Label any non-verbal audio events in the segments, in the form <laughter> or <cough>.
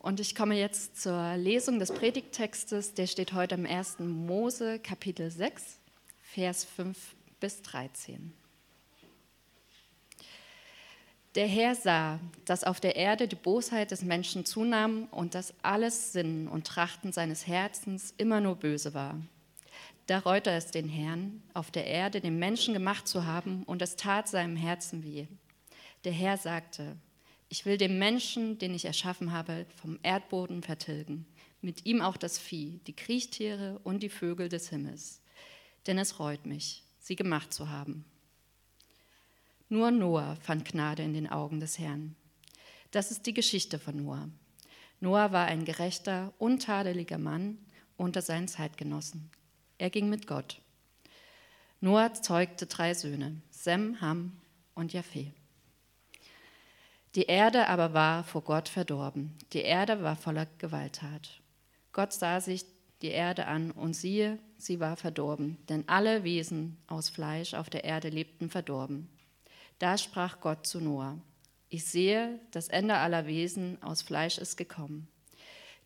Und ich komme jetzt zur Lesung des Predigttextes. Der steht heute im 1. Mose, Kapitel 6, Vers 5 bis 13. Der Herr sah, dass auf der Erde die Bosheit des Menschen zunahm und dass alles Sinn und Trachten seines Herzens immer nur böse war. Da reute es den Herrn, auf der Erde den Menschen gemacht zu haben, und es tat seinem Herzen weh. Der Herr sagte, ich will den Menschen, den ich erschaffen habe, vom Erdboden vertilgen, mit ihm auch das Vieh, die Kriechtiere und die Vögel des Himmels. Denn es reut mich, sie gemacht zu haben. Nur Noah fand Gnade in den Augen des Herrn. Das ist die Geschichte von Noah. Noah war ein gerechter, untadeliger Mann unter seinen Zeitgenossen. Er ging mit Gott. Noah zeugte drei Söhne, Sem, Ham und Japhet. Die Erde aber war vor Gott verdorben. Die Erde war voller Gewalttat. Gott sah sich die Erde an und siehe, sie war verdorben, denn alle Wesen aus Fleisch auf der Erde lebten verdorben. Da sprach Gott zu Noah, ich sehe, das Ende aller Wesen aus Fleisch ist gekommen,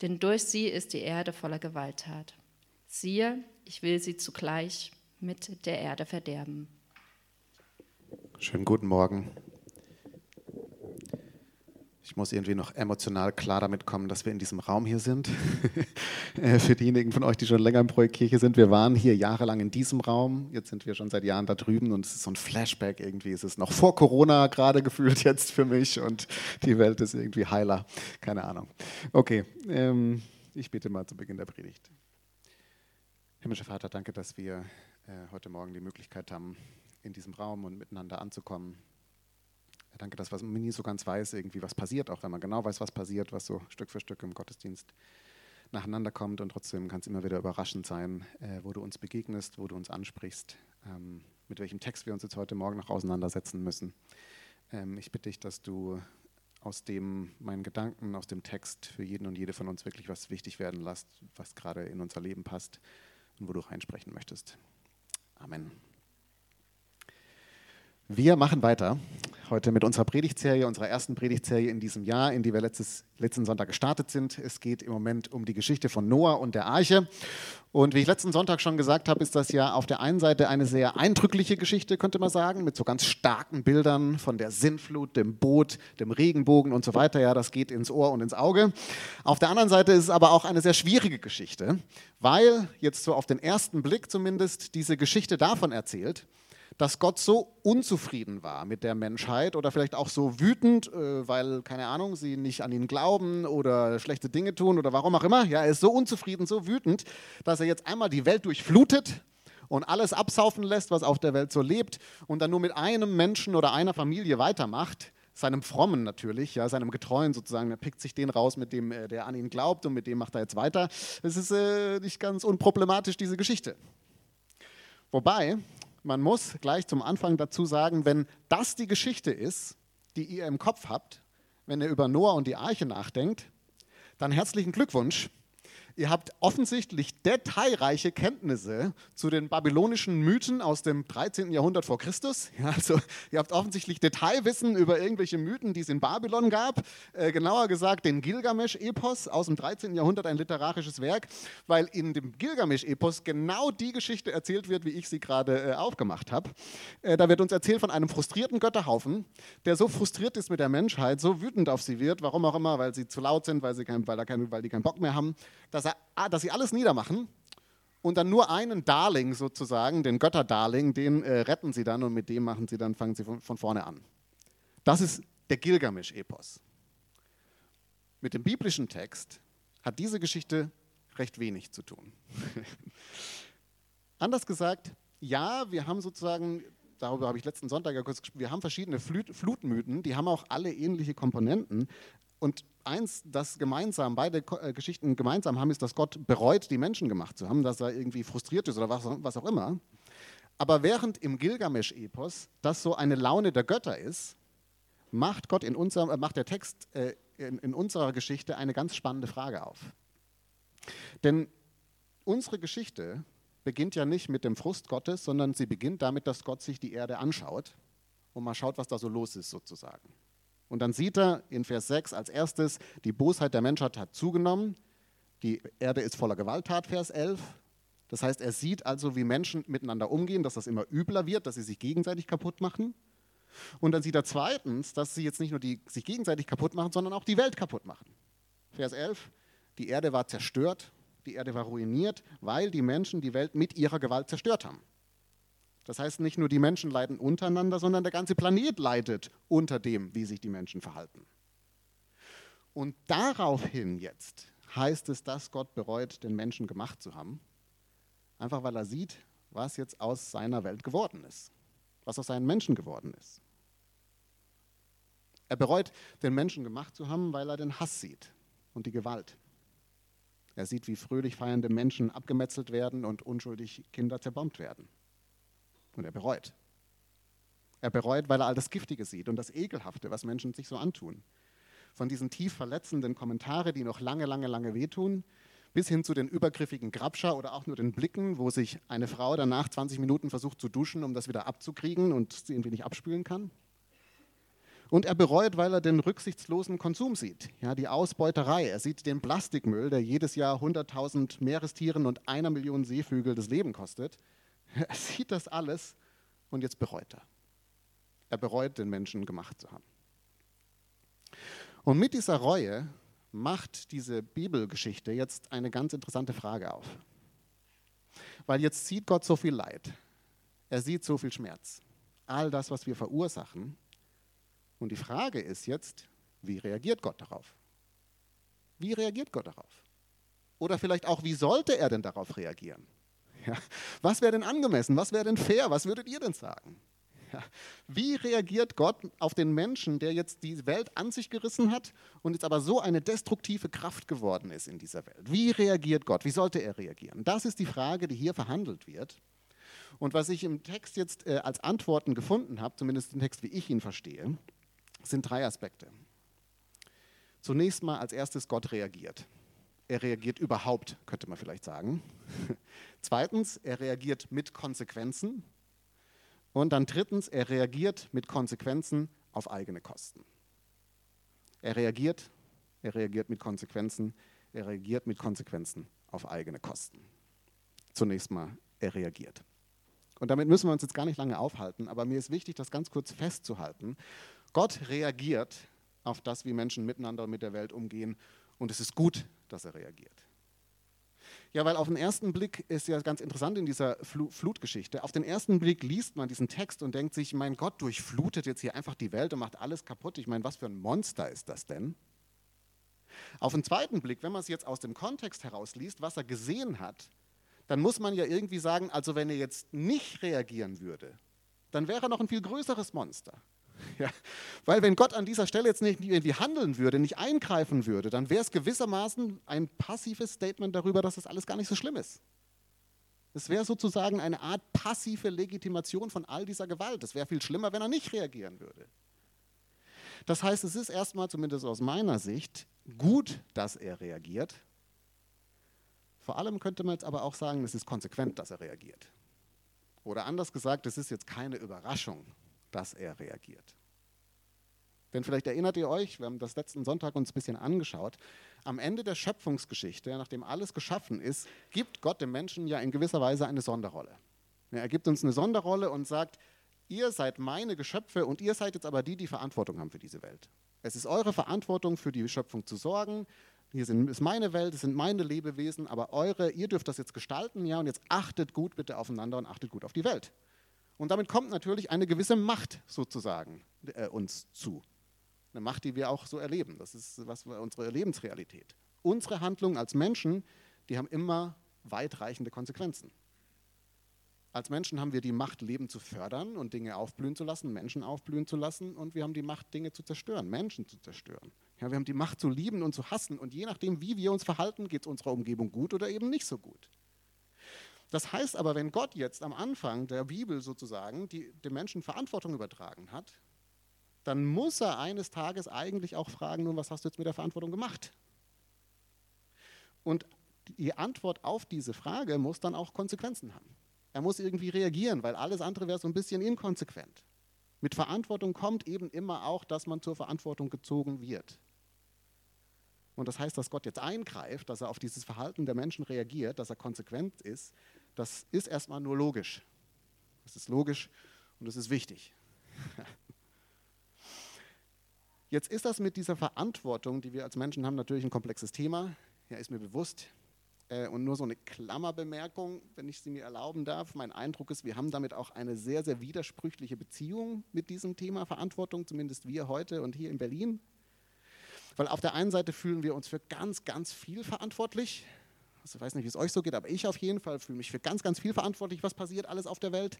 denn durch sie ist die Erde voller Gewalttat. Siehe, ich will sie zugleich mit der Erde verderben. Schönen guten Morgen. Ich muss irgendwie noch emotional klar damit kommen, dass wir in diesem Raum hier sind. <laughs> Äh, für diejenigen von euch, die schon länger im Projekt Kirche sind, wir waren hier jahrelang in diesem Raum. Jetzt sind wir schon seit Jahren da drüben und es ist so ein Flashback irgendwie. Es ist noch vor Corona gerade gefühlt jetzt für mich und die Welt ist irgendwie heiler. Keine Ahnung. Okay, ähm, ich bitte mal zu Beginn der Predigt. Himmlischer Vater, danke, dass wir äh, heute Morgen die Möglichkeit haben, in diesem Raum und miteinander anzukommen, Danke, dass man nie so ganz weiß, irgendwie, was passiert, auch wenn man genau weiß, was passiert, was so Stück für Stück im Gottesdienst nacheinander kommt. Und trotzdem kann es immer wieder überraschend sein, äh, wo du uns begegnest, wo du uns ansprichst, ähm, mit welchem Text wir uns jetzt heute Morgen noch auseinandersetzen müssen. Ähm, ich bitte dich, dass du aus dem meinen Gedanken, aus dem Text für jeden und jede von uns wirklich was wichtig werden lässt, was gerade in unser Leben passt und wo du reinsprechen möchtest. Amen. Wir machen weiter heute mit unserer Predigtserie, unserer ersten Predigtserie in diesem Jahr, in die wir letztes, letzten Sonntag gestartet sind. Es geht im Moment um die Geschichte von Noah und der Arche. Und wie ich letzten Sonntag schon gesagt habe, ist das ja auf der einen Seite eine sehr eindrückliche Geschichte, könnte man sagen, mit so ganz starken Bildern von der Sintflut, dem Boot, dem Regenbogen und so weiter. Ja, das geht ins Ohr und ins Auge. Auf der anderen Seite ist es aber auch eine sehr schwierige Geschichte, weil jetzt so auf den ersten Blick zumindest diese Geschichte davon erzählt, dass Gott so unzufrieden war mit der Menschheit oder vielleicht auch so wütend, äh, weil, keine Ahnung, sie nicht an ihn glauben oder schlechte Dinge tun oder warum auch immer. Ja, er ist so unzufrieden, so wütend, dass er jetzt einmal die Welt durchflutet und alles absaufen lässt, was auf der Welt so lebt und dann nur mit einem Menschen oder einer Familie weitermacht seinem Frommen natürlich, ja, seinem Getreuen sozusagen. Er pickt sich den raus, mit dem äh, der an ihn glaubt und mit dem macht er jetzt weiter. Es ist äh, nicht ganz unproblematisch, diese Geschichte. Wobei, man muss gleich zum Anfang dazu sagen, wenn das die Geschichte ist, die ihr im Kopf habt, wenn ihr über Noah und die Arche nachdenkt, dann herzlichen Glückwunsch. Ihr habt offensichtlich detailreiche Kenntnisse zu den babylonischen Mythen aus dem 13. Jahrhundert vor Christus. <laughs> Ja, also ihr habt offensichtlich Detailwissen über irgendwelche Mythen, die es in Babylon gab. Äh, genauer gesagt den Gilgamesch-Epos aus dem 13. Jahrhundert, ein literarisches Werk, weil in dem Gilgamesch-Epos genau die Geschichte erzählt wird, wie ich sie gerade äh, aufgemacht habe. Äh, da wird uns erzählt von einem frustrierten Götterhaufen, der so frustriert ist mit der Menschheit, so wütend auf sie wird, warum auch immer, weil sie zu laut sind, weil, sie kein, weil, kein, weil die keinen Bock mehr haben, dass dass, er, dass sie alles niedermachen und dann nur einen Darling sozusagen, den Götterdarling, den äh, retten sie dann und mit dem machen sie dann, fangen sie von, von vorne an. Das ist der Gilgamesch-Epos. Mit dem biblischen Text hat diese Geschichte recht wenig zu tun. <laughs> Anders gesagt, ja, wir haben sozusagen, darüber habe ich letzten Sonntag ja kurz gesprochen, wir haben verschiedene Flut Flutmythen, die haben auch alle ähnliche Komponenten, und eins, das gemeinsam, beide äh, Geschichten gemeinsam haben, ist, dass Gott bereut, die Menschen gemacht zu haben, dass er irgendwie frustriert ist oder was, was auch immer. Aber während im Gilgamesch-Epos das so eine Laune der Götter ist, macht Gott in unserem, äh, macht der Text äh, in, in unserer Geschichte eine ganz spannende Frage auf. Denn unsere Geschichte beginnt ja nicht mit dem Frust Gottes, sondern sie beginnt damit, dass Gott sich die Erde anschaut und mal schaut, was da so los ist sozusagen. Und dann sieht er in Vers 6 als erstes, die Bosheit der Menschheit hat zugenommen. Die Erde ist voller Gewalttat, Vers 11. Das heißt, er sieht also, wie Menschen miteinander umgehen, dass das immer übler wird, dass sie sich gegenseitig kaputt machen. Und dann sieht er zweitens, dass sie jetzt nicht nur die, sich gegenseitig kaputt machen, sondern auch die Welt kaputt machen. Vers 11, die Erde war zerstört, die Erde war ruiniert, weil die Menschen die Welt mit ihrer Gewalt zerstört haben. Das heißt, nicht nur die Menschen leiden untereinander, sondern der ganze Planet leidet unter dem, wie sich die Menschen verhalten. Und daraufhin jetzt heißt es, dass Gott bereut, den Menschen gemacht zu haben, einfach weil er sieht, was jetzt aus seiner Welt geworden ist, was aus seinen Menschen geworden ist. Er bereut, den Menschen gemacht zu haben, weil er den Hass sieht und die Gewalt. Er sieht, wie fröhlich feiernde Menschen abgemetzelt werden und unschuldig Kinder zerbombt werden. Und er bereut. Er bereut, weil er all das Giftige sieht und das Ekelhafte, was Menschen sich so antun. Von diesen tief verletzenden Kommentaren, die noch lange, lange, lange wehtun, bis hin zu den übergriffigen Grabscher oder auch nur den Blicken, wo sich eine Frau danach 20 Minuten versucht zu duschen, um das wieder abzukriegen und sie irgendwie nicht abspülen kann. Und er bereut, weil er den rücksichtslosen Konsum sieht, ja, die Ausbeuterei. Er sieht den Plastikmüll, der jedes Jahr 100.000 Meerestieren und einer Million Seevögel das Leben kostet. <laughs> Er sieht das alles und jetzt bereut er. Er bereut, den Menschen gemacht zu haben. Und mit dieser Reue macht diese Bibelgeschichte jetzt eine ganz interessante Frage auf. Weil jetzt sieht Gott so viel Leid. Er sieht so viel Schmerz. All das, was wir verursachen. Und die Frage ist jetzt, wie reagiert Gott darauf? Wie reagiert Gott darauf? Oder vielleicht auch, wie sollte er denn darauf reagieren? Ja. Was wäre denn angemessen? Was wäre denn fair? Was würdet ihr denn sagen? Ja. Wie reagiert Gott auf den Menschen, der jetzt die Welt an sich gerissen hat und jetzt aber so eine destruktive Kraft geworden ist in dieser Welt? Wie reagiert Gott? Wie sollte er reagieren? Das ist die Frage, die hier verhandelt wird. Und was ich im Text jetzt äh, als Antworten gefunden habe, zumindest im Text, wie ich ihn verstehe, sind drei Aspekte. Zunächst mal als erstes, Gott reagiert. Er reagiert überhaupt, könnte man vielleicht sagen. <laughs> Zweitens, er reagiert mit Konsequenzen. Und dann drittens, er reagiert mit Konsequenzen auf eigene Kosten. Er reagiert, er reagiert mit Konsequenzen, er reagiert mit Konsequenzen auf eigene Kosten. Zunächst mal, er reagiert. Und damit müssen wir uns jetzt gar nicht lange aufhalten, aber mir ist wichtig, das ganz kurz festzuhalten. Gott reagiert auf das, wie Menschen miteinander und mit der Welt umgehen und es ist gut, dass er reagiert. Ja, weil auf den ersten Blick ist ja ganz interessant in dieser Fl Flutgeschichte. Auf den ersten Blick liest man diesen Text und denkt sich, mein Gott durchflutet jetzt hier einfach die Welt und macht alles kaputt. Ich meine, was für ein Monster ist das denn? Auf den zweiten Blick, wenn man es jetzt aus dem Kontext heraus liest, was er gesehen hat, dann muss man ja irgendwie sagen, also wenn er jetzt nicht reagieren würde, dann wäre er noch ein viel größeres Monster. <laughs> Ja, weil wenn Gott an dieser Stelle jetzt nicht irgendwie handeln würde, nicht eingreifen würde, dann wäre es gewissermaßen ein passives Statement darüber, dass das alles gar nicht so schlimm ist. Es wäre sozusagen eine Art passive Legitimation von all dieser Gewalt. Es wäre viel schlimmer, wenn er nicht reagieren würde. Das heißt, es ist erstmal, zumindest aus meiner Sicht, gut, dass er reagiert. Vor allem könnte man jetzt aber auch sagen, es ist konsequent, dass er reagiert. Oder anders gesagt, es ist jetzt keine Überraschung, dass er reagiert. Denn vielleicht erinnert ihr euch, wir haben das letzten Sonntag uns ein bisschen angeschaut, am Ende der Schöpfungsgeschichte, nachdem alles geschaffen ist, gibt Gott dem Menschen ja in gewisser Weise eine Sonderrolle. Er gibt uns eine Sonderrolle und sagt, ihr seid meine Geschöpfe und ihr seid jetzt aber die, die Verantwortung haben für diese Welt. Es ist eure Verantwortung, für die Schöpfung zu sorgen. Hier sind, ist meine Welt, es sind meine Lebewesen, aber eure, ihr dürft das jetzt gestalten, ja, und jetzt achtet gut bitte aufeinander und achtet gut auf die Welt. Und damit kommt natürlich eine gewisse Macht sozusagen äh, uns zu. Eine Macht, die wir auch so erleben. Das ist was, unsere Lebensrealität. Unsere Handlungen als Menschen, die haben immer weitreichende Konsequenzen. Als Menschen haben wir die Macht, Leben zu fördern und Dinge aufblühen zu lassen, Menschen aufblühen zu lassen. Und wir haben die Macht, Dinge zu zerstören, Menschen zu zerstören. Ja, wir haben die Macht zu lieben und zu hassen. Und je nachdem, wie wir uns verhalten, geht es unserer Umgebung gut oder eben nicht so gut. Das heißt aber, wenn Gott jetzt am Anfang der Bibel sozusagen die, dem Menschen Verantwortung übertragen hat, dann muss er eines Tages eigentlich auch fragen, nun, was hast du jetzt mit der Verantwortung gemacht? Und die Antwort auf diese Frage muss dann auch Konsequenzen haben. Er muss irgendwie reagieren, weil alles andere wäre so ein bisschen inkonsequent. Mit Verantwortung kommt eben immer auch, dass man zur Verantwortung gezogen wird. Und das heißt, dass Gott jetzt eingreift, dass er auf dieses Verhalten der Menschen reagiert, dass er konsequent ist, das ist erstmal nur logisch. Das ist logisch und das ist wichtig. <laughs> Jetzt ist das mit dieser Verantwortung, die wir als Menschen haben, natürlich ein komplexes Thema. Ja, ist mir bewusst. Äh, und nur so eine Klammerbemerkung, wenn ich sie mir erlauben darf. Mein Eindruck ist, wir haben damit auch eine sehr, sehr widersprüchliche Beziehung mit diesem Thema Verantwortung, zumindest wir heute und hier in Berlin. Weil auf der einen Seite fühlen wir uns für ganz, ganz viel verantwortlich. Also ich weiß nicht, wie es euch so geht, aber ich auf jeden Fall fühle mich für ganz, ganz viel verantwortlich, was passiert alles auf der Welt.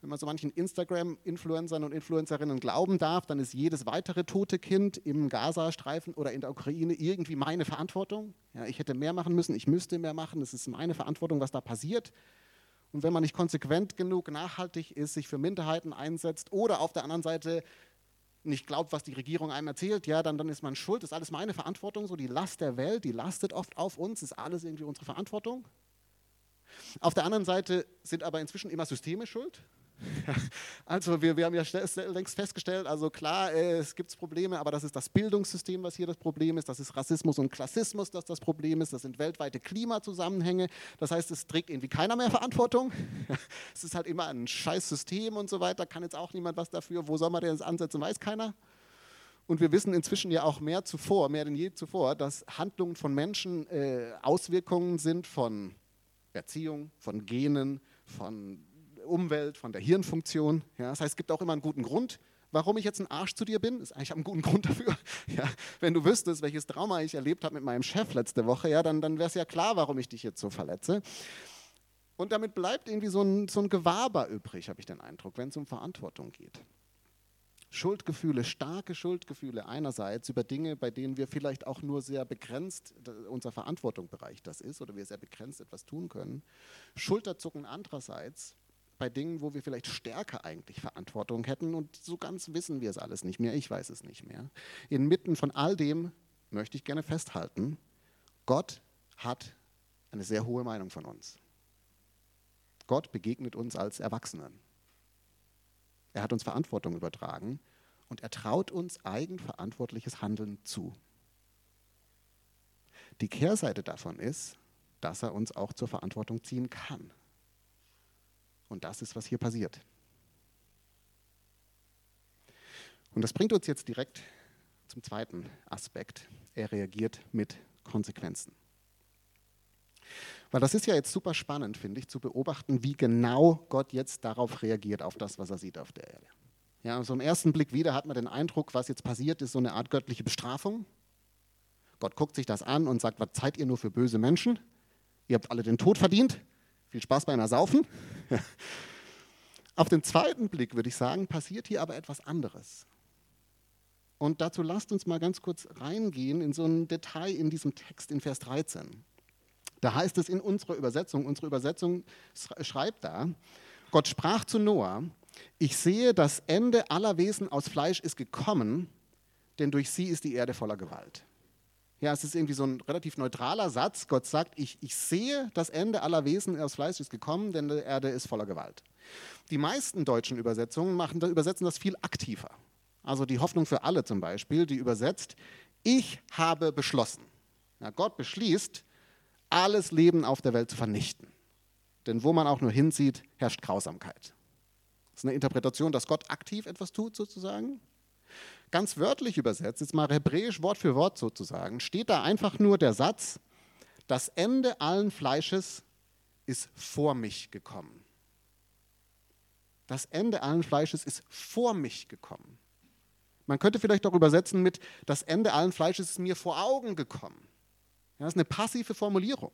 Wenn man so manchen Instagram-Influencern und Influencerinnen glauben darf, dann ist jedes weitere tote Kind im Gazastreifen oder in der Ukraine irgendwie meine Verantwortung. Ja, ich hätte mehr machen müssen, ich müsste mehr machen, es ist meine Verantwortung, was da passiert. Und wenn man nicht konsequent genug nachhaltig ist, sich für Minderheiten einsetzt oder auf der anderen Seite nicht glaubt, was die Regierung einem erzählt, ja, dann, dann ist man schuld, ist alles meine Verantwortung, so die Last der Welt, die lastet oft auf uns, ist alles irgendwie unsere Verantwortung. Auf der anderen Seite sind aber inzwischen immer Systeme schuld. <laughs> Also wir, wir haben ja längst festgestellt, also klar, äh, es gibt Probleme, aber das ist das Bildungssystem, was hier das Problem ist, das ist Rassismus und Klassismus, das das Problem ist, das sind weltweite Klimazusammenhänge, das heißt, es trägt irgendwie keiner mehr Verantwortung. <laughs> Es ist halt immer ein scheiß System und so weiter, kann jetzt auch niemand was dafür, wo soll man denn das ansetzen, weiß keiner. Und wir wissen inzwischen ja auch mehr zuvor, mehr denn je zuvor, dass Handlungen von Menschen äh, Auswirkungen sind von Erziehung, von Genen, von Umwelt, von der Hirnfunktion. Ja, das heißt, es gibt auch immer einen guten Grund, warum ich jetzt ein Arsch zu dir bin. Ich habe einen guten Grund dafür. <laughs> Ja, wenn du wüsstest, welches Trauma ich erlebt habe mit meinem Chef letzte Woche, ja, dann, dann wäre es ja klar, warum ich dich jetzt so verletze. Und damit bleibt irgendwie so ein, so ein Gewaber übrig, habe ich den Eindruck, wenn es um Verantwortung geht. Schuldgefühle, starke Schuldgefühle einerseits über Dinge, bei denen wir vielleicht auch nur sehr begrenzt, unser Verantwortungsbereich das ist, oder wir sehr begrenzt etwas tun können. Schulterzucken andererseits bei Dingen, wo wir vielleicht stärker eigentlich Verantwortung hätten und so ganz wissen wir es alles nicht mehr, ich weiß es nicht mehr. Inmitten von all dem möchte ich gerne festhalten, Gott hat eine sehr hohe Meinung von uns. Gott begegnet uns als Erwachsenen. Er hat uns Verantwortung übertragen und er traut uns eigenverantwortliches Handeln zu. Die Kehrseite davon ist, dass er uns auch zur Verantwortung ziehen kann. Und das ist, was hier passiert. Und das bringt uns jetzt direkt zum zweiten Aspekt. Er reagiert mit Konsequenzen. Weil das ist ja jetzt super spannend, finde ich, zu beobachten, wie genau Gott jetzt darauf reagiert, auf das, was er sieht auf der Erde. Ja, so im ersten Blick wieder hat man den Eindruck, was jetzt passiert, ist so eine Art göttliche Bestrafung. Gott guckt sich das an und sagt, was seid ihr nur für böse Menschen? Ihr habt alle den Tod verdient. Viel Spaß beim Ersaufen. Auf den zweiten Blick würde ich sagen, passiert hier aber etwas anderes. Und dazu lasst uns mal ganz kurz reingehen in so ein Detail in diesem Text in Vers 13. Da heißt es in unserer Übersetzung, unsere Übersetzung schreibt da, Gott sprach zu Noah, ich sehe, das Ende aller Wesen aus Fleisch ist gekommen, denn durch sie ist die Erde voller Gewalt. Ja, es ist irgendwie so ein relativ neutraler Satz. Gott sagt, ich, ich sehe, das Ende aller Wesen aus Fleisch ist gekommen, denn die Erde ist voller Gewalt. Die meisten deutschen Übersetzungen machen, übersetzen das viel aktiver. Also die Hoffnung für alle zum Beispiel, die übersetzt, ich habe beschlossen. Ja, Gott beschließt, alles Leben auf der Welt zu vernichten. Denn wo man auch nur hinsieht, herrscht Grausamkeit. Das ist eine Interpretation, dass Gott aktiv etwas tut sozusagen. Ganz wörtlich übersetzt, jetzt mal hebräisch Wort für Wort sozusagen, steht da einfach nur der Satz, das Ende allen Fleisches ist vor mich gekommen. Das Ende allen Fleisches ist vor mich gekommen. Man könnte vielleicht auch übersetzen mit, das Ende allen Fleisches ist mir vor Augen gekommen. Ja, das ist eine passive Formulierung.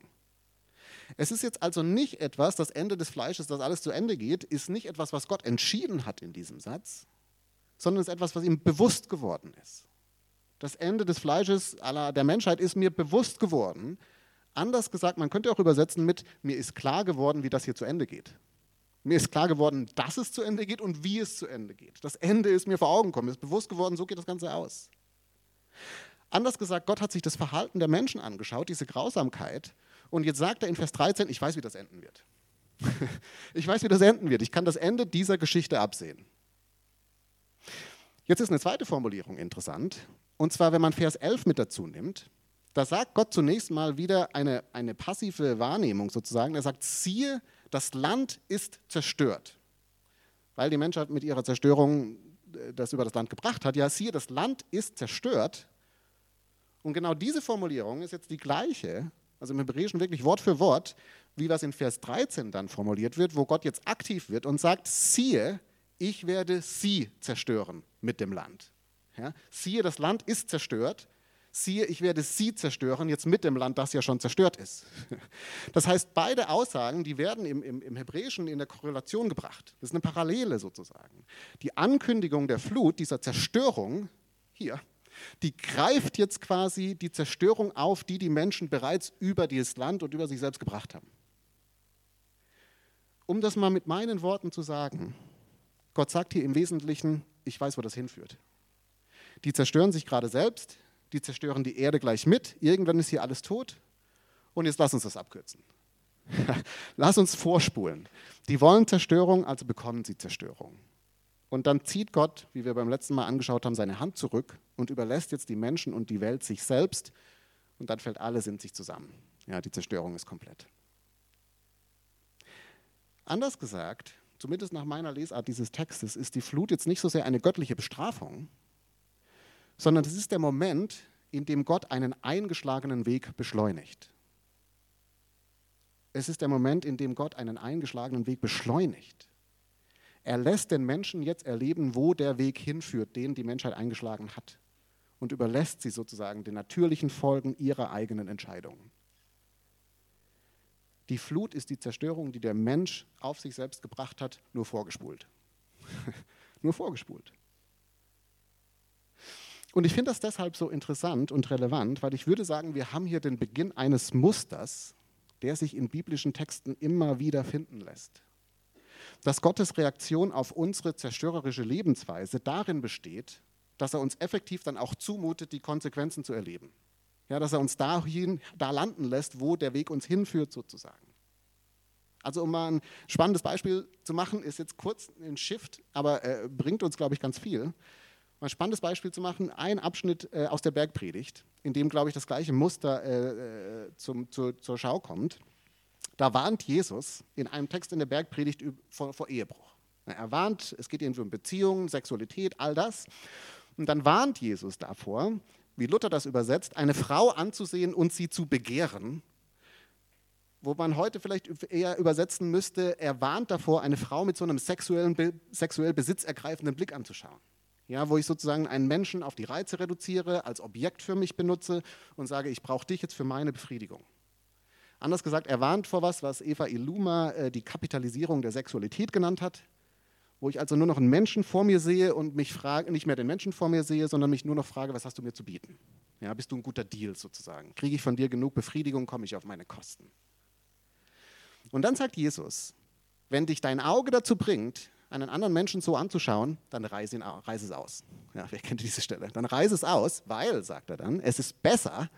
Es ist jetzt also nicht etwas, das Ende des Fleisches, das alles zu Ende geht, ist nicht etwas, was Gott entschieden hat in diesem Satz, sondern es ist etwas, was ihm bewusst geworden ist. Das Ende des Fleisches aller der Menschheit ist mir bewusst geworden. Anders gesagt, man könnte auch übersetzen mit, mir ist klar geworden, wie das hier zu Ende geht. Mir ist klar geworden, dass es zu Ende geht und wie es zu Ende geht. Das Ende ist mir vor Augen gekommen, ist bewusst geworden, so geht das Ganze aus. Anders gesagt, Gott hat sich das Verhalten der Menschen angeschaut, diese Grausamkeit, und jetzt sagt er in Vers 13, ich weiß, wie das enden wird. <laughs> ich weiß, wie das enden wird. Ich kann das Ende dieser Geschichte absehen. Jetzt ist eine zweite Formulierung interessant. Und zwar, wenn man Vers 11 mit dazu nimmt, da sagt Gott zunächst mal wieder eine, eine passive Wahrnehmung sozusagen. Er sagt, siehe, das Land ist zerstört. Weil die Menschheit mit ihrer Zerstörung äh, das über das Land gebracht hat. Ja, siehe, das Land ist zerstört. Und genau diese Formulierung ist jetzt die gleiche, also im Hebräischen wirklich Wort für Wort, wie was in Vers 13 dann formuliert wird, wo Gott jetzt aktiv wird und sagt, siehe, ich werde sie zerstören mit dem Land. Ja, siehe, das Land ist zerstört. Siehe, ich werde sie zerstören, jetzt mit dem Land, das ja schon zerstört ist. Das heißt, beide Aussagen, die werden im, im, im Hebräischen in der Korrelation gebracht. Das ist eine Parallele sozusagen. Die Ankündigung der Flut, dieser Zerstörung, hier, die greift jetzt quasi die Zerstörung auf, die die Menschen bereits über dieses Land und über sich selbst gebracht haben. Um das mal mit meinen Worten zu sagen, Gott sagt hier im Wesentlichen, ich weiß, wo das hinführt. Die zerstören sich gerade selbst, die zerstören die Erde gleich mit, irgendwann ist hier alles tot und jetzt lass uns das abkürzen. <laughs> lass uns vorspulen. Die wollen Zerstörung, also bekommen sie Zerstörung. Und dann zieht Gott, wie wir beim letzten Mal angeschaut haben, seine Hand zurück und überlässt jetzt die Menschen und die Welt sich selbst und dann fällt alles in sich zusammen. Ja, die Zerstörung ist komplett. Anders gesagt, zumindest nach meiner Lesart dieses Textes, ist die Flut jetzt nicht so sehr eine göttliche Bestrafung, sondern es ist der Moment, in dem Gott einen eingeschlagenen Weg beschleunigt. Es ist der Moment, in dem Gott einen eingeschlagenen Weg beschleunigt. Er lässt den Menschen jetzt erleben, wo der Weg hinführt, den die Menschheit eingeschlagen hat, und überlässt sie sozusagen den natürlichen Folgen ihrer eigenen Entscheidungen. Die Flut ist die Zerstörung, die der Mensch auf sich selbst gebracht hat, nur vorgespult. <laughs> nur vorgespult. Und ich finde das deshalb so interessant und relevant, weil ich würde sagen, wir haben hier den Beginn eines Musters, der sich in biblischen Texten immer wieder finden lässt. Dass Gottes Reaktion auf unsere zerstörerische Lebensweise darin besteht, dass er uns effektiv dann auch zumutet, die Konsequenzen zu erleben. Ja, dass er uns dahin, da landen lässt, wo der Weg uns hinführt, sozusagen. Also um mal ein spannendes Beispiel zu machen, ist jetzt kurz ein Shift, aber äh, bringt uns, glaube ich, ganz viel. Mal ein spannendes Beispiel zu machen, ein Abschnitt äh, aus der Bergpredigt, in dem, glaube ich, das gleiche Muster äh, äh zum, zu, zur Schau kommt. Da warnt Jesus in einem Text in der Bergpredigt vor, vor Ehebruch. Er warnt, es geht irgendwie um Beziehungen, Sexualität, all das. Und dann warnt Jesus davor, wie Luther das übersetzt, eine Frau anzusehen und sie zu begehren, wo man heute vielleicht eher übersetzen müsste, er warnt davor, eine Frau mit so einem sexuellen, sexuell besitzergreifenden Blick anzuschauen. Ja, wo ich sozusagen einen Menschen auf die Reize reduziere, als Objekt für mich benutze und sage, ich brauche dich jetzt für meine Befriedigung. Anders gesagt, er warnt vor was, was Eva Iluma äh, die Kapitalisierung der Sexualität genannt hat wo ich also nur noch einen Menschen vor mir sehe und mich frage, nicht mehr den Menschen vor mir sehe, sondern mich nur noch frage, was hast du mir zu bieten? Ja, bist du ein guter Deal sozusagen? Kriege ich von dir genug Befriedigung, komme ich auf meine Kosten? Und dann sagt Jesus, wenn dich dein Auge dazu bringt, einen anderen Menschen so anzuschauen, dann reiß, ihn, reiß es aus. Ja, wer kennt diese Stelle? Dann reiß es aus, weil, sagt er dann, es ist besser,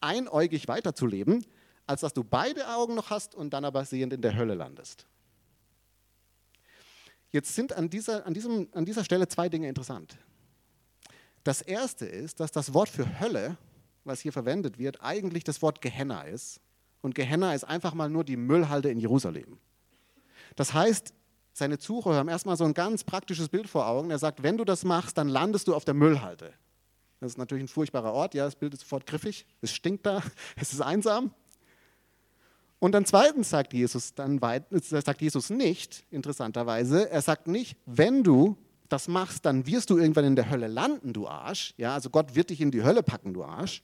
einäugig weiterzuleben, als dass du beide Augen noch hast und dann aber sehend in der Hölle landest. Jetzt sind an dieser, an, diesem, an dieser Stelle zwei Dinge interessant. Das erste ist, dass das Wort für Hölle, was hier verwendet wird, eigentlich das Wort Gehenna ist. Und Gehenna ist einfach mal nur die Müllhalde in Jerusalem. Das heißt, seine Zuhörer haben erstmal so ein ganz praktisches Bild vor Augen. Er sagt, wenn du das machst, dann landest du auf der Müllhalde. Das ist natürlich ein furchtbarer Ort, ja, das Bild ist sofort griffig, es stinkt da, <laughs> es ist einsam. Und dann zweitens sagt Jesus, dann sagt Jesus nicht, interessanterweise, er sagt nicht, wenn du das machst, dann wirst du irgendwann in der Hölle landen, du Arsch. Ja, also Gott wird dich in die Hölle packen, du Arsch.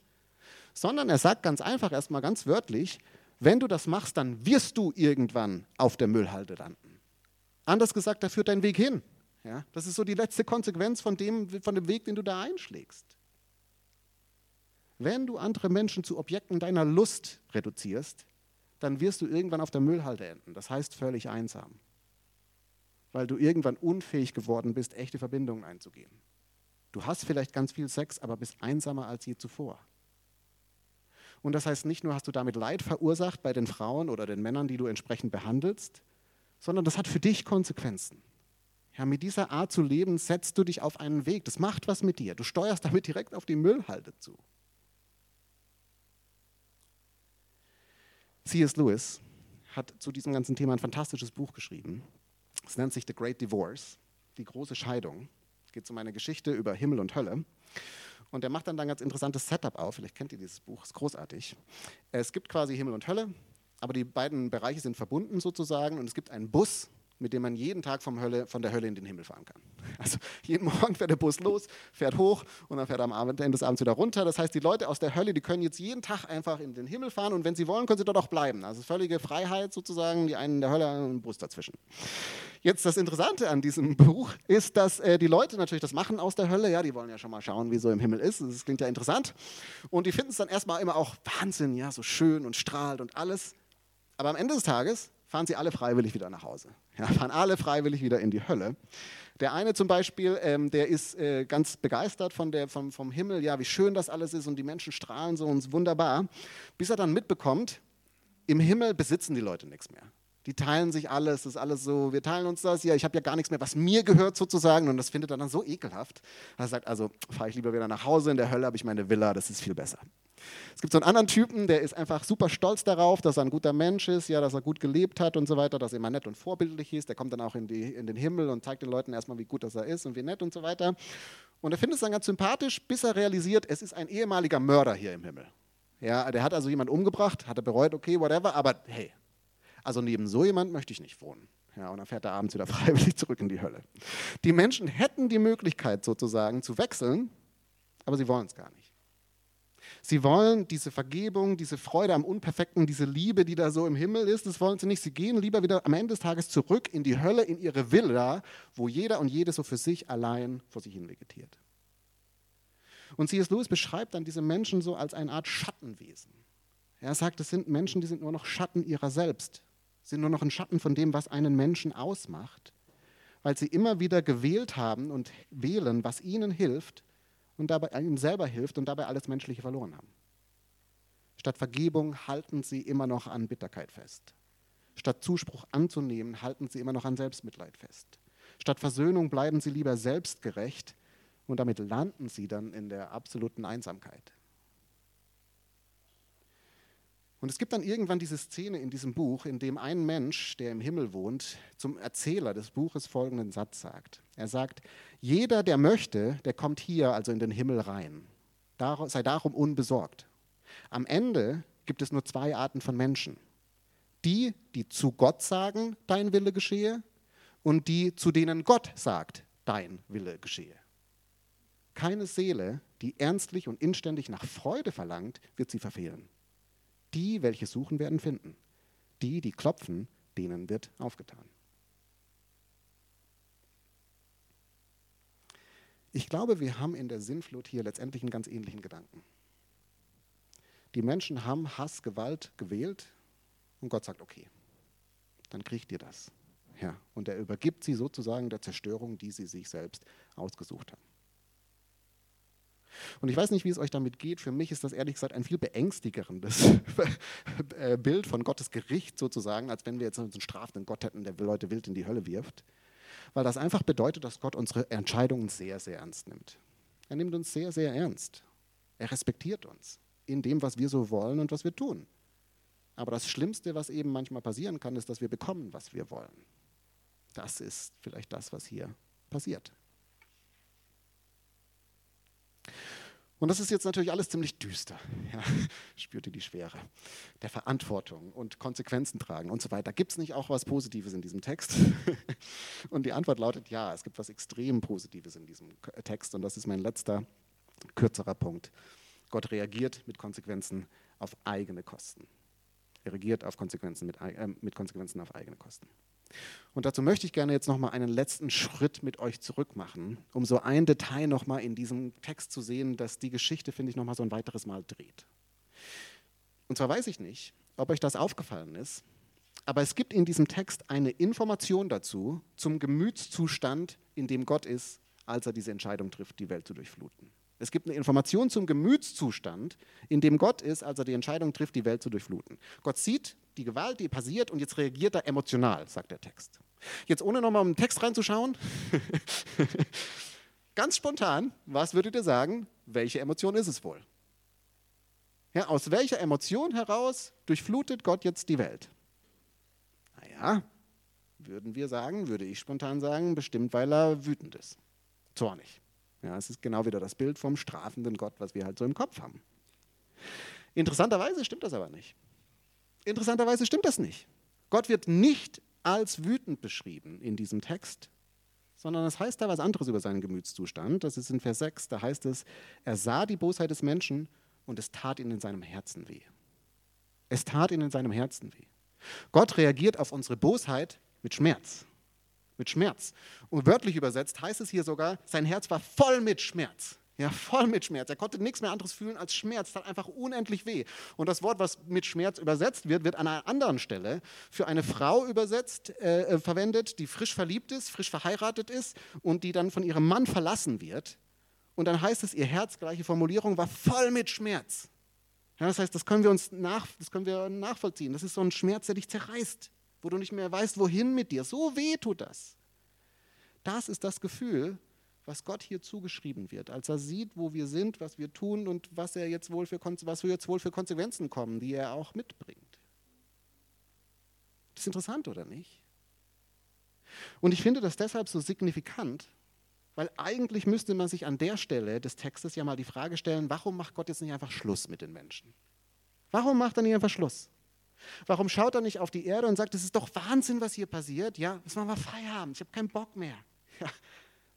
Sondern er sagt ganz einfach, erstmal ganz wörtlich, wenn du das machst, dann wirst du irgendwann auf der Müllhalde landen. Anders gesagt, da führt dein Weg hin. Ja, das ist so die letzte Konsequenz von dem, von dem Weg, den du da einschlägst. Wenn du andere Menschen zu Objekten deiner Lust reduzierst, dann wirst du irgendwann auf der Müllhalde enden. Das heißt völlig einsam. Weil du irgendwann unfähig geworden bist, echte Verbindungen einzugehen. Du hast vielleicht ganz viel Sex, aber bist einsamer als je zuvor. Und das heißt, nicht nur hast du damit Leid verursacht bei den Frauen oder den Männern, die du entsprechend behandelst, sondern das hat für dich Konsequenzen. Ja, mit dieser Art zu leben setzt du dich auf einen Weg. Das macht was mit dir. Du steuerst damit direkt auf die Müllhalde zu. C.S. Lewis hat zu diesem ganzen Thema ein fantastisches Buch geschrieben. Es nennt sich The Great Divorce, die große Scheidung. Es geht um eine Geschichte über Himmel und Hölle. Und er macht dann ein ganz interessantes Setup auf. Vielleicht kennt ihr dieses Buch, es ist großartig. Es gibt quasi Himmel und Hölle, aber die beiden Bereiche sind verbunden sozusagen. Und es gibt einen Bus, mit dem man jeden Tag vom Hölle, von der Hölle in den Himmel fahren kann. <laughs> Also jeden Morgen fährt der Bus los, fährt hoch und dann fährt er am Abend, Ende des Abends wieder runter. Das heißt, die Leute aus der Hölle, die können jetzt jeden Tag einfach in den Himmel fahren und wenn sie wollen, können sie dort auch bleiben. Also völlige Freiheit sozusagen, die einen in der Hölle und ein Bus dazwischen. Jetzt das Interessante an diesem <laughs> Buch ist, dass äh, die Leute natürlich das machen aus der Hölle. Ja, die wollen ja schon mal schauen, wie so im Himmel ist. Das klingt ja interessant. Und die finden es dann erstmal immer auch Wahnsinn, ja, so schön und strahlt und alles. Aber am Ende des Tages fahren sie alle freiwillig wieder nach Hause. Ja, fahren alle freiwillig wieder in die Hölle. Der eine zum Beispiel, ähm, der ist äh, ganz begeistert von der, vom, vom Himmel, ja, wie schön das alles ist und die Menschen strahlen so und wunderbar, bis er dann mitbekommt, im Himmel besitzen die Leute nichts mehr. Die teilen sich alles, das ist alles so, wir teilen uns das, ja, ich habe ja gar nichts mehr, was mir gehört sozusagen und das findet er dann so ekelhaft. Er sagt also, fahre ich lieber wieder nach Hause, in der Hölle habe ich meine Villa, das ist viel besser. Es gibt so einen anderen Typen, der ist einfach super stolz darauf, dass er ein guter Mensch ist, ja, dass er gut gelebt hat und so weiter, dass er immer nett und vorbildlich ist. Der kommt dann auch in, die, in den Himmel und zeigt den Leuten erstmal, wie gut das er ist und wie nett und so weiter. Und er findet es dann ganz sympathisch, bis er realisiert, es ist ein ehemaliger Mörder hier im Himmel. Ja, der hat also jemanden umgebracht, hat er bereut, okay, whatever, aber hey, also neben so jemand möchte ich nicht wohnen. Ja, und dann fährt er abends wieder <laughs> freiwillig zurück in die Hölle. Die Menschen hätten die Möglichkeit sozusagen zu wechseln, aber sie wollen es gar nicht. Sie wollen diese Vergebung, diese Freude am Unperfekten, diese Liebe, die da so im Himmel ist, das wollen sie nicht. Sie gehen lieber wieder am Ende des Tages zurück in die Hölle, in ihre Villa, wo jeder und jede so für sich allein vor sich hin vegetiert. Und C.S. Lewis beschreibt dann diese Menschen so als eine Art Schattenwesen. Er sagt, es sind Menschen, die sind nur noch Schatten ihrer selbst sind nur noch ein Schatten von dem, was einen Menschen ausmacht, weil sie immer wieder gewählt haben und wählen, was ihnen hilft und dabei ihnen selber hilft und dabei alles Menschliche verloren haben. Statt Vergebung halten sie immer noch an Bitterkeit fest. Statt Zuspruch anzunehmen, halten sie immer noch an Selbstmitleid fest. Statt Versöhnung bleiben sie lieber selbstgerecht und damit landen sie dann in der absoluten Einsamkeit. Und es gibt dann irgendwann diese Szene in diesem Buch, in dem ein Mensch, der im Himmel wohnt, zum Erzähler des Buches folgenden Satz sagt. Er sagt, jeder, der möchte, der kommt hier, also in den Himmel rein. sei darum unbesorgt. Am Ende gibt es nur zwei Arten von Menschen. Die, die zu Gott sagen, dein Wille geschehe, und die, zu denen Gott sagt, dein Wille geschehe. Keine Seele, die ernstlich und inständig nach Freude verlangt, wird sie verfehlen. Die, welche suchen, werden finden. Die, die klopfen, denen wird aufgetan. Ich glaube, wir haben in der Sinnflut hier letztendlich einen ganz ähnlichen Gedanken. Die Menschen haben Hass, Gewalt gewählt und Gott sagt, okay, dann kriegt ihr das. Ja, und er übergibt sie sozusagen der Zerstörung, die sie sich selbst ausgesucht haben. Und ich weiß nicht, wie es euch damit geht. Für mich ist das ehrlich gesagt ein viel beängstigerendes <laughs> äh, Bild von Gottes Gericht sozusagen, als wenn wir jetzt einen strafenden Gott hätten, der Leute wild in die Hölle wirft. Weil das einfach bedeutet, dass Gott unsere Entscheidungen sehr, sehr ernst nimmt. Er nimmt uns sehr, sehr ernst. Er respektiert uns in dem, was wir so wollen und was wir tun. Aber das Schlimmste, was eben manchmal passieren kann, ist, dass wir bekommen, was wir wollen. Das ist vielleicht das, was hier passiert. Und das ist jetzt natürlich alles ziemlich düster. <laughs> Ja, spürt ihr die Schwere der Verantwortung und Konsequenzen tragen und so weiter. Gibt es nicht auch was Positives in diesem Text? <laughs> Und die Antwort lautet ja, es gibt was extrem Positives in diesem Text und das ist mein letzter, kürzerer Punkt. Gott reagiert mit Konsequenzen auf eigene Kosten. Er reagiert auf Konsequenzen mit, äh, mit Konsequenzen auf eigene Kosten. Und dazu möchte ich gerne jetzt nochmal einen letzten Schritt mit euch zurück machen, um so ein Detail nochmal in diesem Text zu sehen, dass die Geschichte, finde ich, nochmal so ein weiteres Mal dreht. Und zwar weiß ich nicht, ob euch das aufgefallen ist, aber es gibt in diesem Text eine Information dazu, zum Gemütszustand, in dem Gott ist, als er diese Entscheidung trifft, die Welt zu durchfluten. Es gibt eine Information zum Gemütszustand, in dem Gott ist, als er die Entscheidung trifft, die Welt zu durchfluten. Gott sieht die Gewalt, die passiert und jetzt reagiert er emotional, sagt der Text. Jetzt ohne nochmal im Text reinzuschauen, <laughs> ganz spontan, was würdet ihr sagen, welche Emotion ist es wohl? Ja, aus welcher Emotion heraus durchflutet Gott jetzt die Welt? Naja, würden wir sagen, würde ich spontan sagen, bestimmt, weil er wütend ist, zornig. Ja, es ist genau wieder das Bild vom strafenden Gott, was wir halt so im Kopf haben. Interessanterweise stimmt das aber nicht. Interessanterweise stimmt das nicht. Gott wird nicht als wütend beschrieben in diesem Text, sondern es heißt da was anderes über seinen Gemütszustand. Das ist in Vers 6, da heißt es, er sah die Bosheit des Menschen und es tat ihm in seinem Herzen weh. Es tat ihm in seinem Herzen weh. Gott reagiert auf unsere Bosheit mit Schmerz. Mit Schmerz. Und wörtlich übersetzt heißt es hier sogar, sein Herz war voll mit Schmerz. Ja, voll mit Schmerz. Er konnte nichts mehr anderes fühlen als Schmerz. Hat einfach unendlich weh. Und das Wort, was mit Schmerz übersetzt wird, wird an einer anderen Stelle für eine Frau übersetzt, äh, äh, verwendet, die frisch verliebt ist, frisch verheiratet ist und die dann von ihrem Mann verlassen wird. Und dann heißt es, ihr Herz, gleiche Formulierung, war voll mit Schmerz. Ja, das heißt, das können wir uns nach, das können wir nachvollziehen. Das ist so ein Schmerz, der dich zerreißt, wo du nicht mehr weißt, wohin mit dir. So weh tut das. Das ist das Gefühl, was Gott hier zugeschrieben wird, als er sieht, wo wir sind, was wir tun und was, er jetzt wohl für, was jetzt wohl für Konsequenzen kommen, die er auch mitbringt. Das ist interessant, oder nicht? Und ich finde das deshalb so signifikant, weil eigentlich müsste man sich an der Stelle des Textes ja mal die Frage stellen, warum macht Gott jetzt nicht einfach Schluss mit den Menschen? Warum macht er nicht einfach Schluss? Warum schaut er nicht auf die Erde und sagt, es ist doch Wahnsinn, was hier passiert? Ja, jetzt machen wir Feierabend, ich habe keinen Bock mehr. Ja,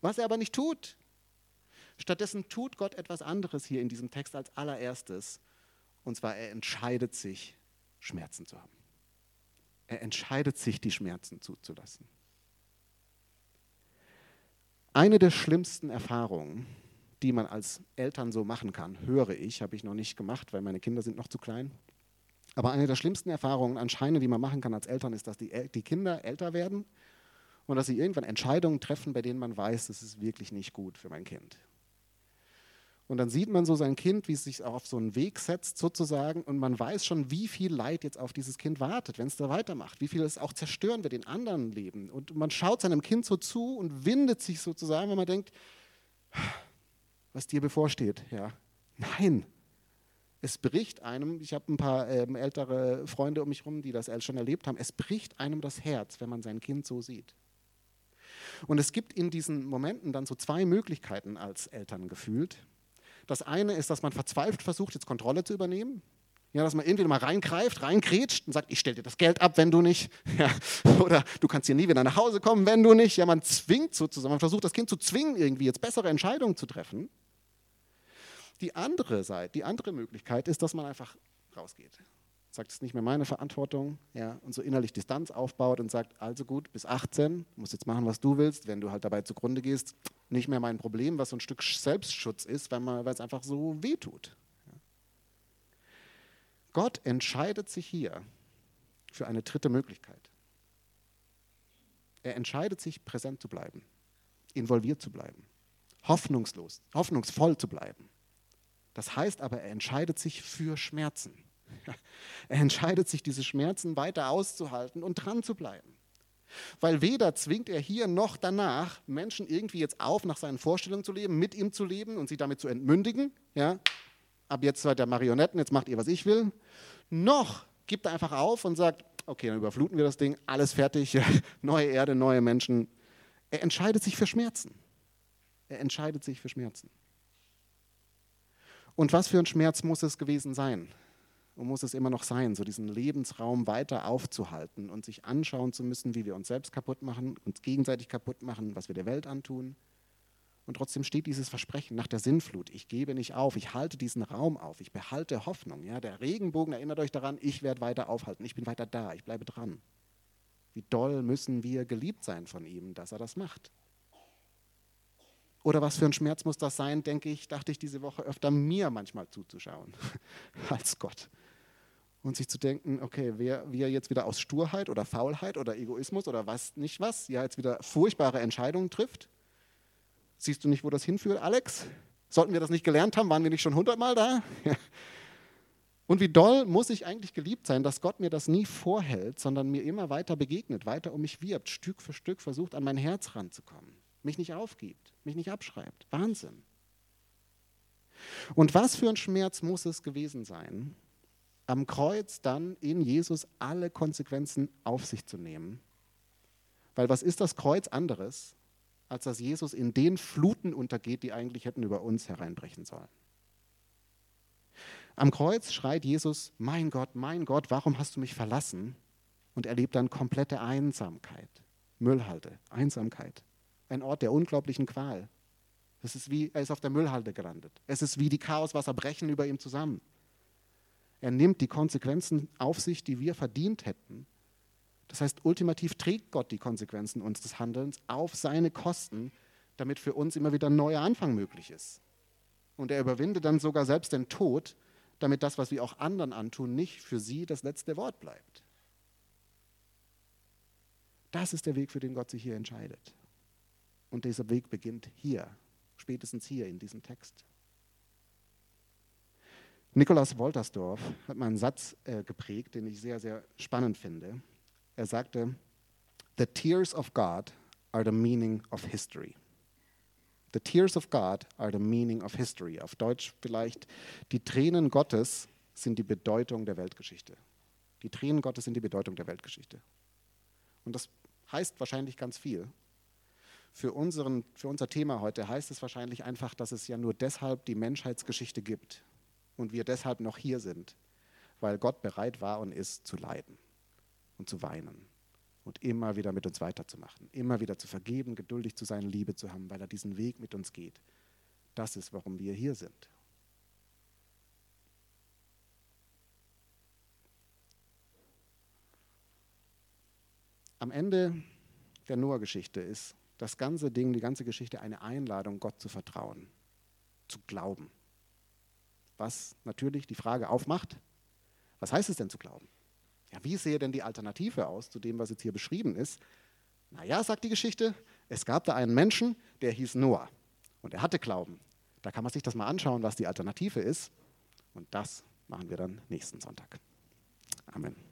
was er aber nicht tut. Stattdessen tut Gott etwas anderes hier in diesem Text als allererstes. Und zwar, er entscheidet sich, Schmerzen zu haben. Er entscheidet sich, die Schmerzen zuzulassen. Eine der schlimmsten Erfahrungen, die man als Eltern so machen kann, höre ich, habe ich noch nicht gemacht, weil meine Kinder sind noch zu klein. Aber eine der schlimmsten Erfahrungen anscheinend, die man machen kann als Eltern, ist, dass die, die Kinder älter werden und dass sie irgendwann Entscheidungen treffen, bei denen man weiß, das ist wirklich nicht gut für mein Kind. Und dann sieht man so sein Kind, wie es sich auch auf so einen Weg setzt sozusagen und man weiß schon, wie viel Leid jetzt auf dieses Kind wartet, wenn es da weitermacht, wie viel es auch zerstören wird in anderen Leben. Und man schaut seinem Kind so zu und windet sich sozusagen, wenn man denkt, was dir bevorsteht. Ja, nein, es bricht einem, ich habe ein paar ähm, ältere Freunde um mich herum, die das schon erlebt haben, es bricht einem das Herz, wenn man sein Kind so sieht. Und es gibt in diesen Momenten dann so zwei Möglichkeiten als Eltern gefühlt. Das eine ist, dass man verzweifelt versucht, jetzt Kontrolle zu übernehmen. Ja, dass man entweder mal reingreift, reingrätscht und sagt, ich stelle dir das Geld ab, wenn du nicht. <laughs> Ja, oder du kannst hier nie wieder nach Hause kommen, wenn du nicht. Ja, man zwingt sozusagen, man versucht das Kind zu zwingen, irgendwie jetzt bessere Entscheidungen zu treffen. Die andere Seite, die andere Möglichkeit ist, dass man einfach rausgeht sagt, es ist nicht mehr meine Verantwortung, ja, und so innerlich Distanz aufbaut und sagt, also gut, bis 18, du musst jetzt machen, was du willst, wenn du halt dabei zugrunde gehst, nicht mehr mein Problem, was so ein Stück Selbstschutz ist, weil, es einfach so weh tut. Ja. Gott entscheidet sich hier für eine dritte Möglichkeit. Er entscheidet sich, präsent zu bleiben, involviert zu bleiben, hoffnungslos, hoffnungsvoll zu bleiben. Das heißt aber, er entscheidet sich für Schmerzen. <laughs> Er entscheidet sich, diese Schmerzen weiter auszuhalten und dran zu bleiben. Weil weder zwingt er hier noch danach Menschen irgendwie jetzt auf, nach seinen Vorstellungen zu leben, mit ihm zu leben und sie damit zu entmündigen. Ja? Ab jetzt seid ihr Marionetten, jetzt macht ihr, was ich will. Noch gibt er einfach auf und sagt, okay, dann überfluten wir das Ding, alles fertig, <laughs> neue Erde, neue Menschen. Er entscheidet sich für Schmerzen. Er entscheidet sich für Schmerzen. Und was für ein Schmerz muss es gewesen sein? Und muss es immer noch sein, so diesen Lebensraum weiter aufzuhalten und sich anschauen zu müssen, wie wir uns selbst kaputt machen, uns gegenseitig kaputt machen, was wir der Welt antun. Und trotzdem steht dieses Versprechen nach der Sinnflut, ich gebe nicht auf, ich halte diesen Raum auf, ich behalte Hoffnung. Ja, der Regenbogen erinnert euch daran, ich werde weiter aufhalten, ich bin weiter da, ich bleibe dran. Wie doll müssen wir geliebt sein von ihm, dass er das macht. Oder was für ein Schmerz muss das sein, denke ich, dachte ich diese Woche öfter mir manchmal zuzuschauen <laughs> als Gott und sich zu denken, okay, wer, wie er jetzt wieder aus Sturheit oder Faulheit oder Egoismus oder was nicht was, ja jetzt wieder furchtbare Entscheidungen trifft. Siehst du nicht, wo das hinführt, Alex? Sollten wir das nicht gelernt haben? Waren wir nicht schon hundertmal da? Und wie doll muss ich eigentlich geliebt sein, dass Gott mir das nie vorhält, sondern mir immer weiter begegnet, weiter um mich wirbt, Stück für Stück versucht, an mein Herz ranzukommen, mich nicht aufgibt, mich nicht abschreibt. Wahnsinn. Und was für ein Schmerz muss es gewesen sein, am Kreuz dann in Jesus alle Konsequenzen auf sich zu nehmen. Weil was ist das Kreuz anderes, als dass Jesus in den Fluten untergeht, die eigentlich hätten über uns hereinbrechen sollen? Am Kreuz schreit Jesus, mein Gott, mein Gott, warum hast du mich verlassen? Und erlebt dann komplette Einsamkeit, Müllhalde, Einsamkeit, ein Ort der unglaublichen Qual. Es ist wie, er ist auf der Müllhalde gelandet. Es ist wie die Chaoswasser brechen über ihm zusammen. Er nimmt die Konsequenzen auf sich, die wir verdient hätten. Das heißt, ultimativ trägt Gott die Konsequenzen unseres Handelns auf seine Kosten, damit für uns immer wieder ein neuer Anfang möglich ist. Und er überwindet dann sogar selbst den Tod, damit das, was wir auch anderen antun, nicht für sie das letzte Wort bleibt. Das ist der Weg, für den Gott sich hier entscheidet. Und dieser Weg beginnt hier, spätestens hier in diesem Text. Nikolaus Woltersdorf hat mal einen Satz äh, geprägt, den ich sehr, sehr spannend finde. Er sagte, The tears of God are the meaning of history. The tears of God are the meaning of history. Auf Deutsch vielleicht, die Tränen Gottes sind die Bedeutung der Weltgeschichte. Die Tränen Gottes sind die Bedeutung der Weltgeschichte. Und das heißt wahrscheinlich ganz viel. Für, unseren, für unser Thema heute heißt es wahrscheinlich einfach, dass es ja nur deshalb die Menschheitsgeschichte gibt und wir deshalb noch hier sind, weil Gott bereit war und ist zu leiden und zu weinen und immer wieder mit uns weiterzumachen, immer wieder zu vergeben, geduldig zu sein, Liebe zu haben, weil er diesen Weg mit uns geht. Das ist, warum wir hier sind. Am Ende der Noah-Geschichte ist das ganze Ding, die ganze Geschichte eine Einladung, Gott zu vertrauen, zu glauben. Was natürlich die Frage aufmacht, was heißt es denn zu glauben? Ja, wie sehe denn die Alternative aus zu dem, was jetzt hier beschrieben ist? Naja, sagt die Geschichte, es gab da einen Menschen, der hieß Noah und er hatte Glauben. Da kann man sich das mal anschauen, was die Alternative ist. Und das machen wir dann nächsten Sonntag. Amen.